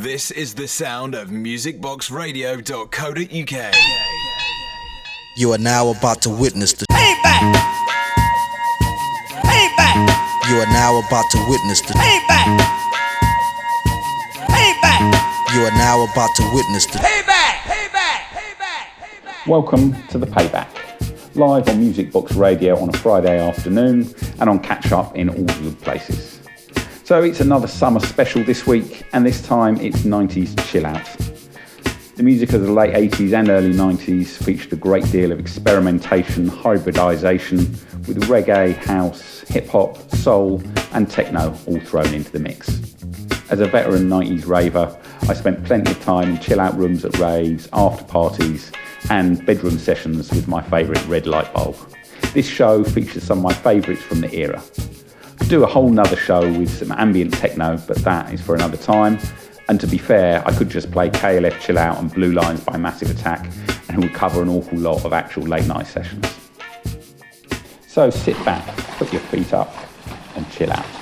This is the sound of musicboxradio.co.uk. You are now about to witness the Payback. Payback. You are now about to witness the Payback. Payback. You are now about to witness the Payback. Payback. Payback. Payback. Welcome to the Payback, live on Music Box Radio on a Friday afternoon and on catch up in all the good places. So it's another summer special this week, and this time it's 90s chill out. The music of the late 80s and early 90s featured a great deal of experimentation, hybridisation, with reggae, house, hip hop, soul, and techno all thrown into the mix. As a veteran 90s raver, I spent plenty of time in chill out rooms at raves, after parties, and bedroom sessions with my favourite red light bulb. This show features some of my favourites from the era. Do a whole nother show with some ambient techno, but that is for another time. And to be fair, I could just play KLF Chill Out and Blue Lines by Massive Attack, and it would cover an awful lot of actual late night sessions. So sit back, put your feet up, and chill out.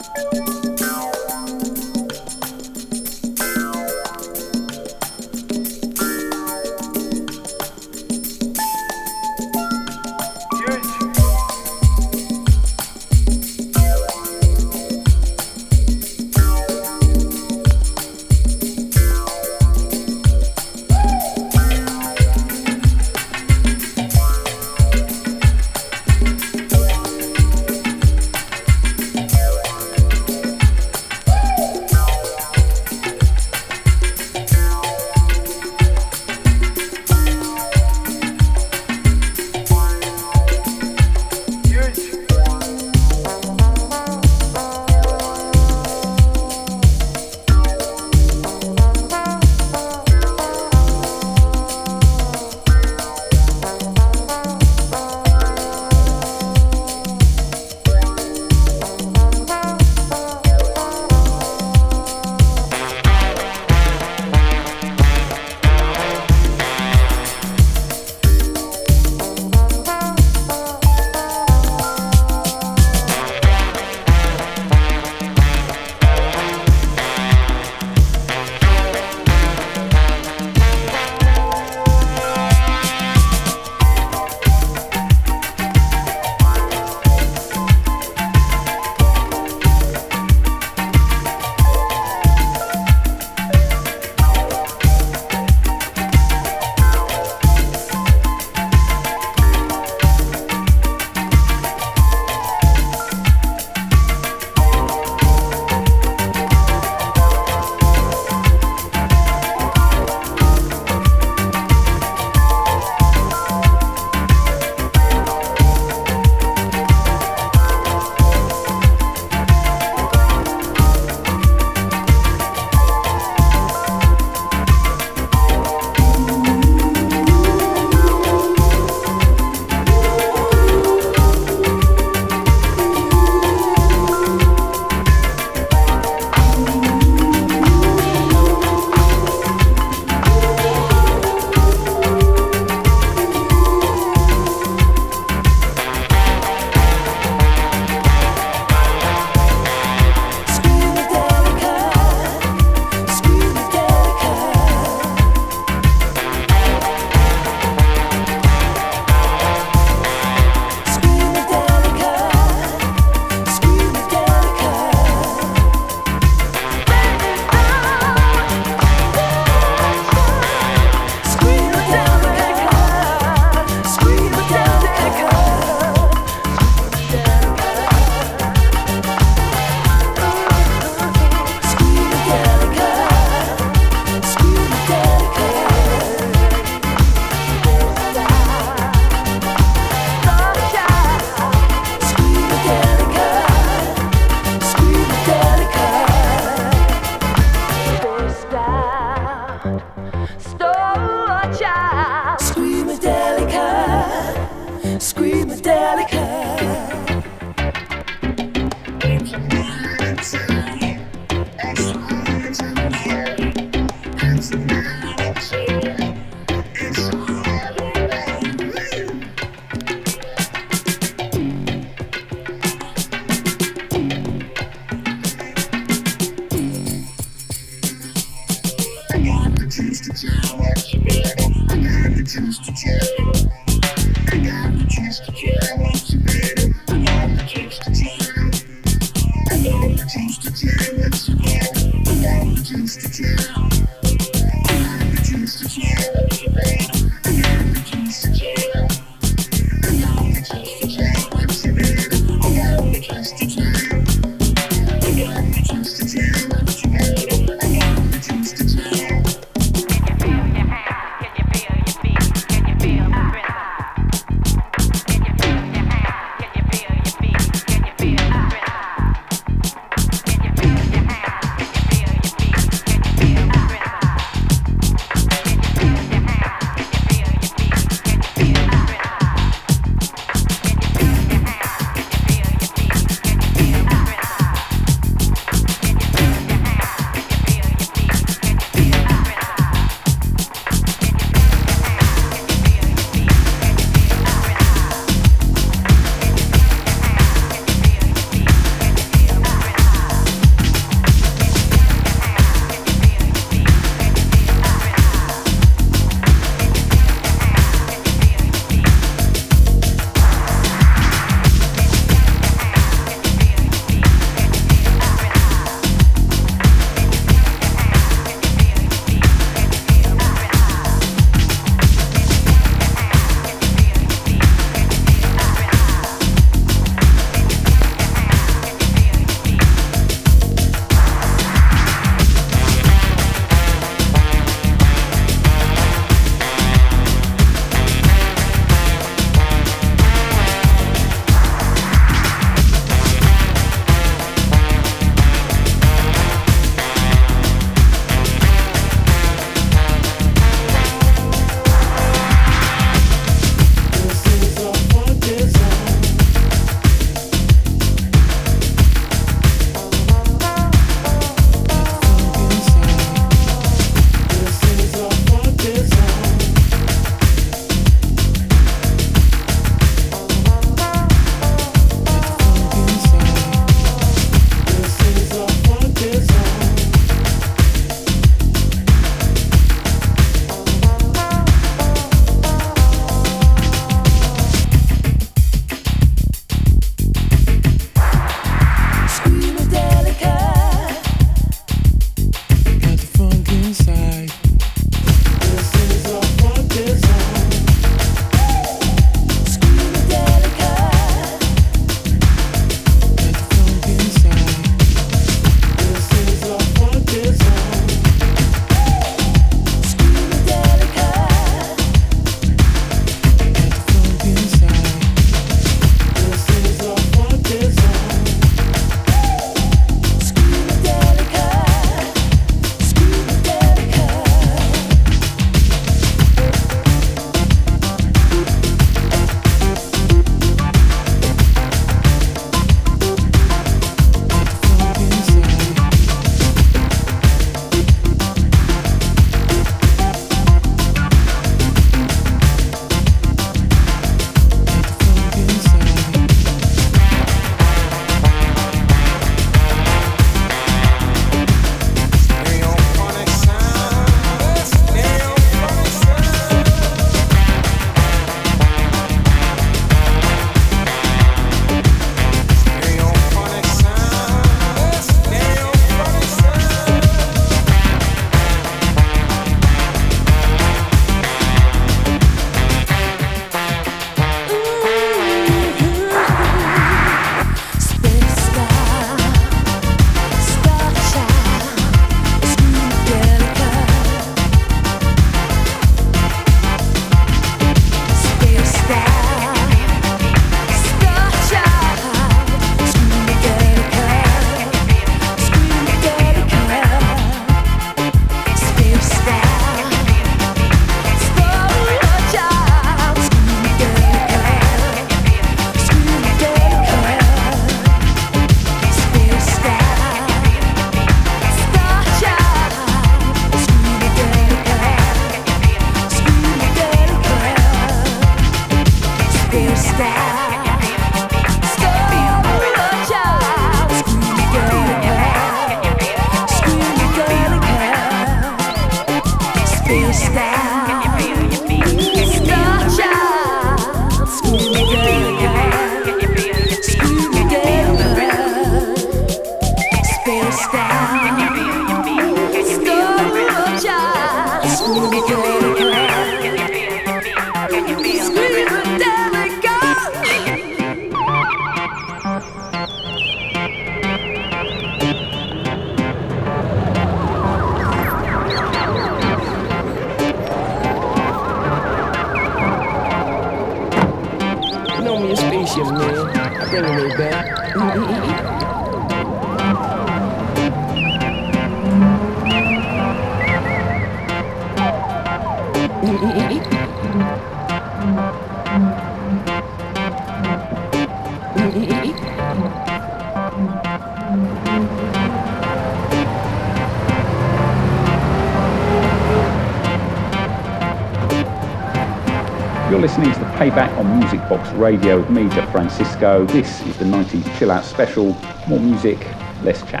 Radio with me, Francisco. This is the 90s Chill Out Special. More music, less chat.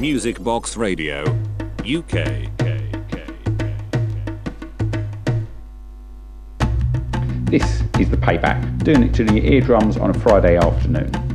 Music Box Radio, UK. This is the payback, doing it to the eardrums on a Friday afternoon.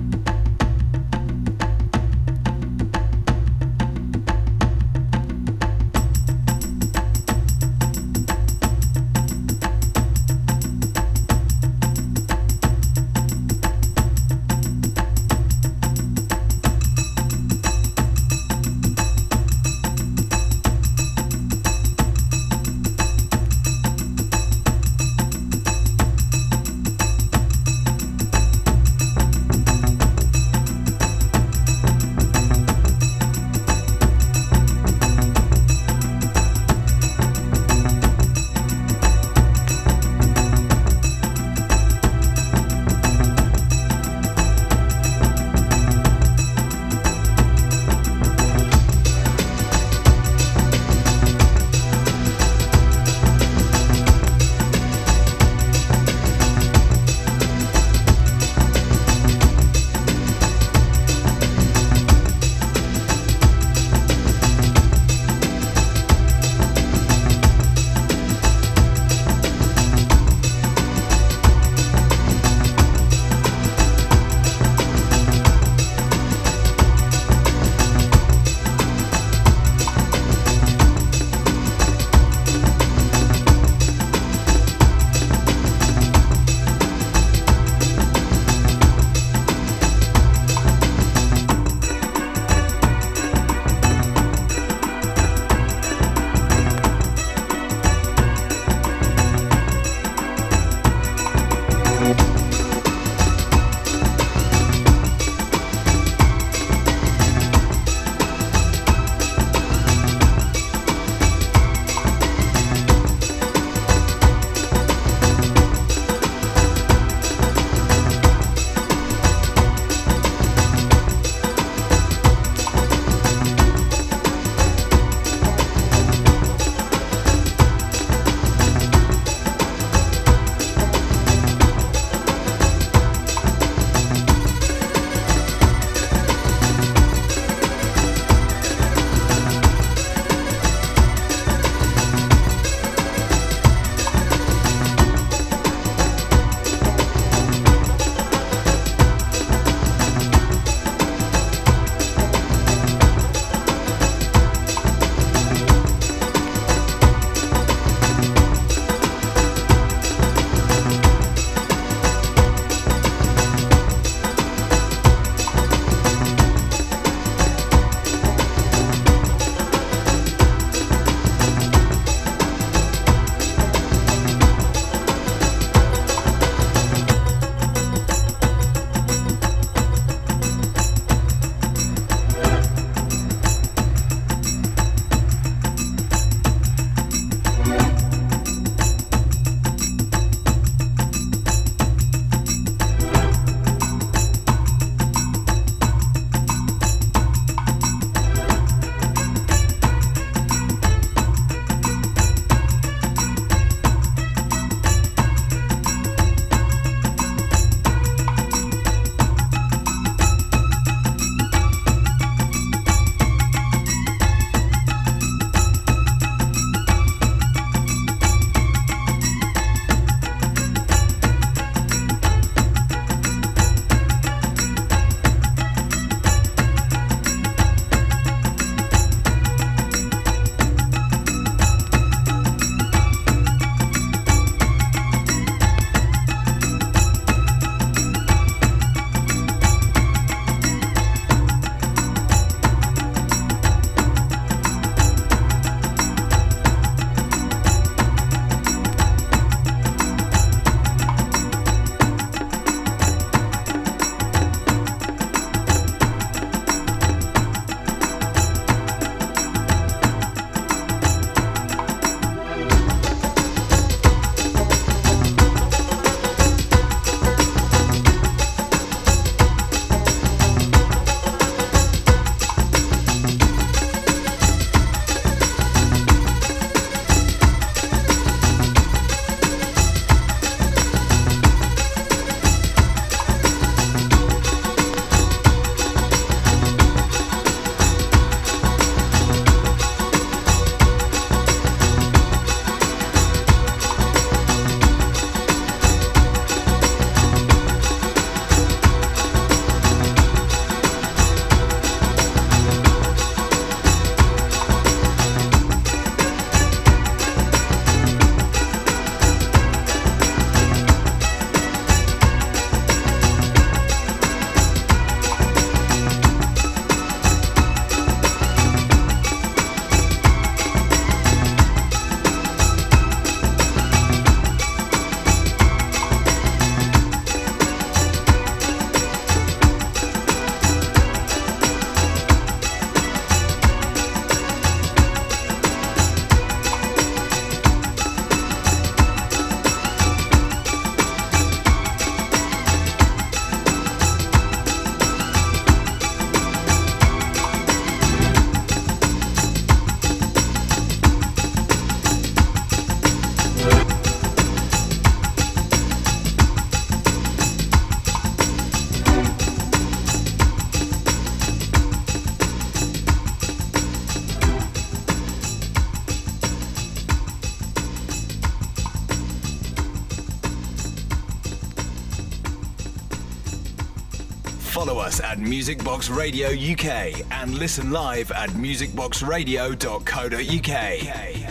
Music Box Radio UK and listen live at musicboxradio.co.uk.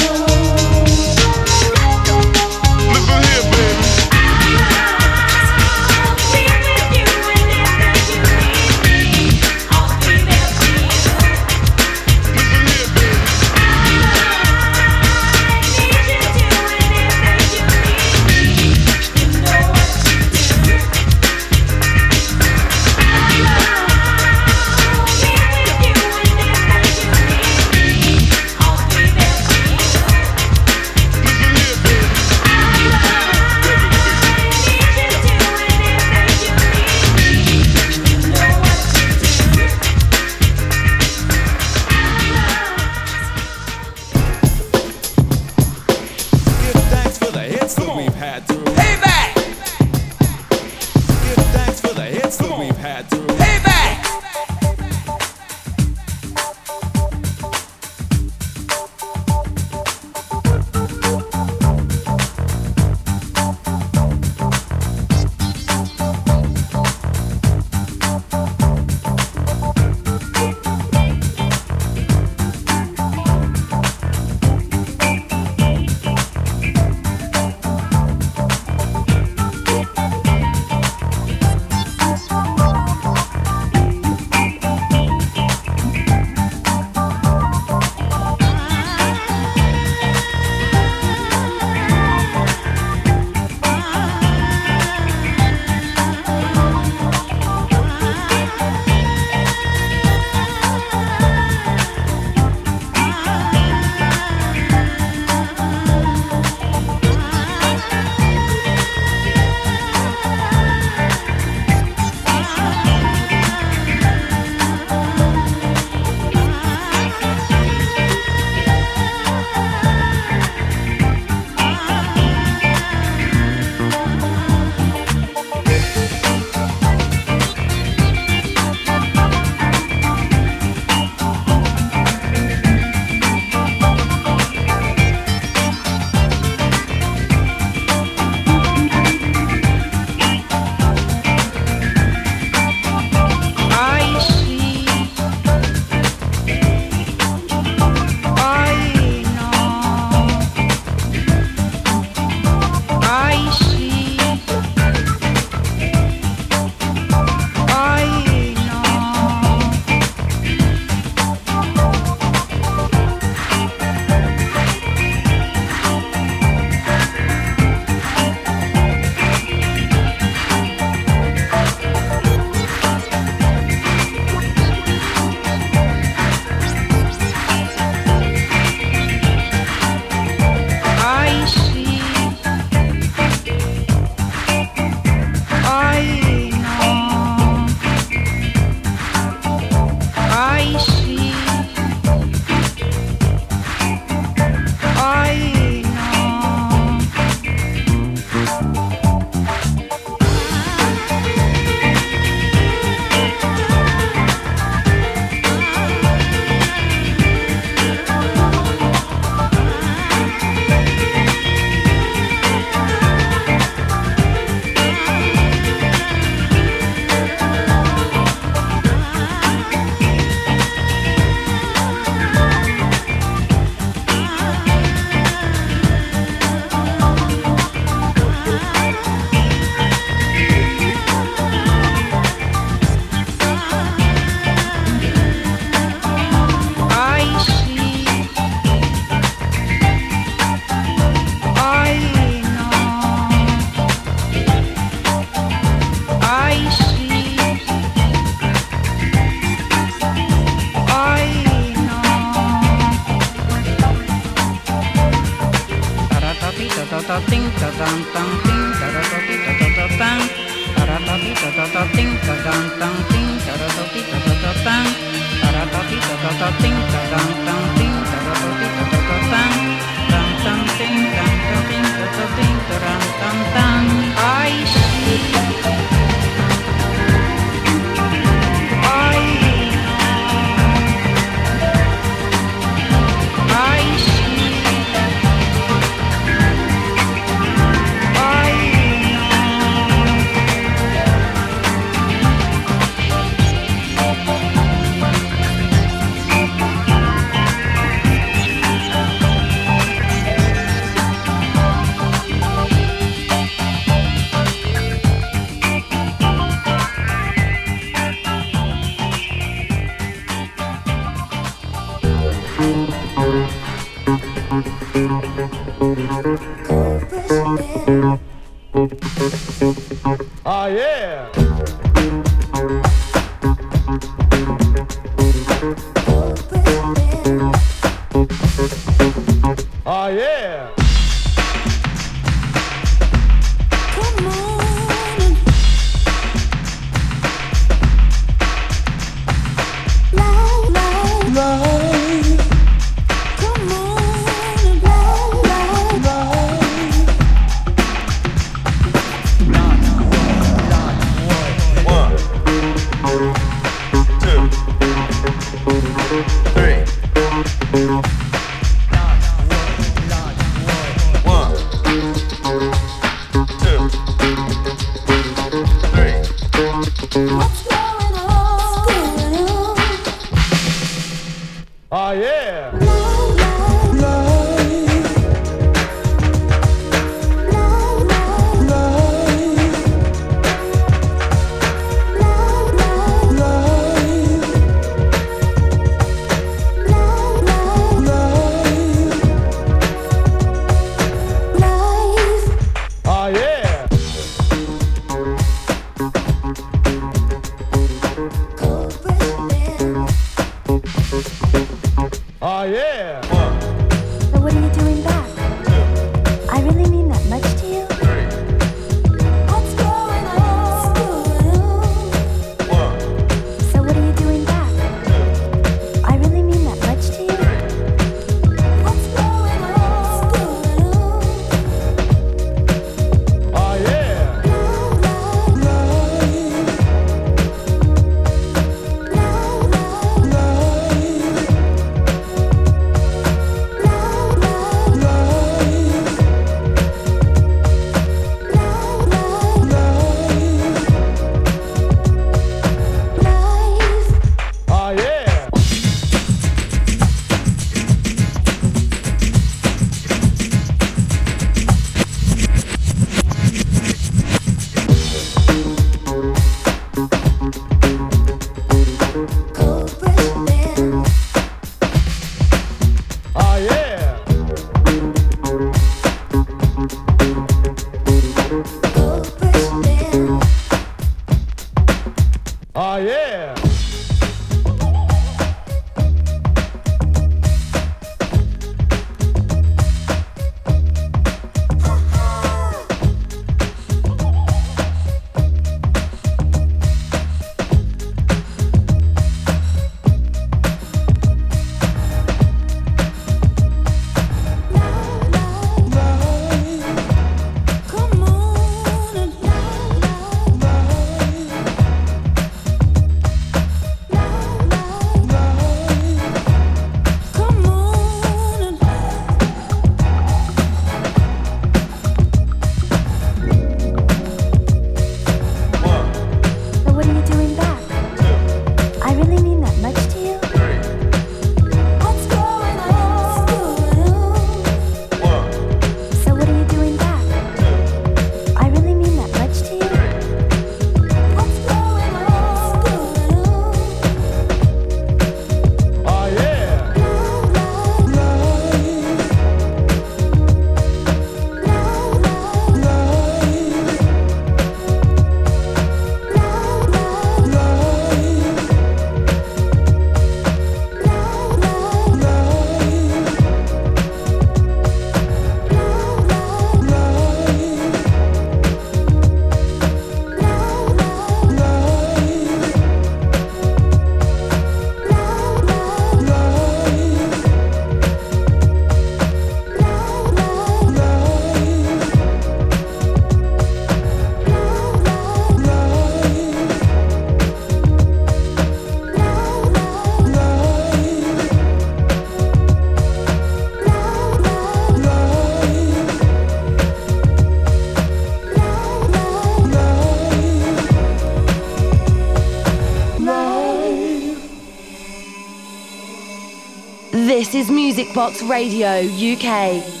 This is Music Box Radio UK.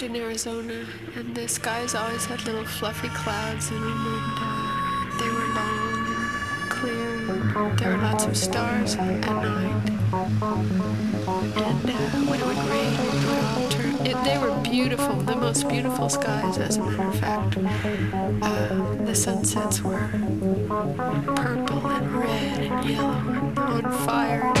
lived in Arizona, and the skies always had little fluffy clouds in them, and uh, they were long and clear. There were lots of stars at night. And uh, when it would rain, it would all turn. It, they were beautiful, the most beautiful skies, as a matter of fact. Uh, the sunsets were purple and red and yellow and on fire.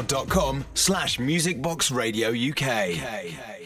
mixcloud.com slash musicboxradio UK.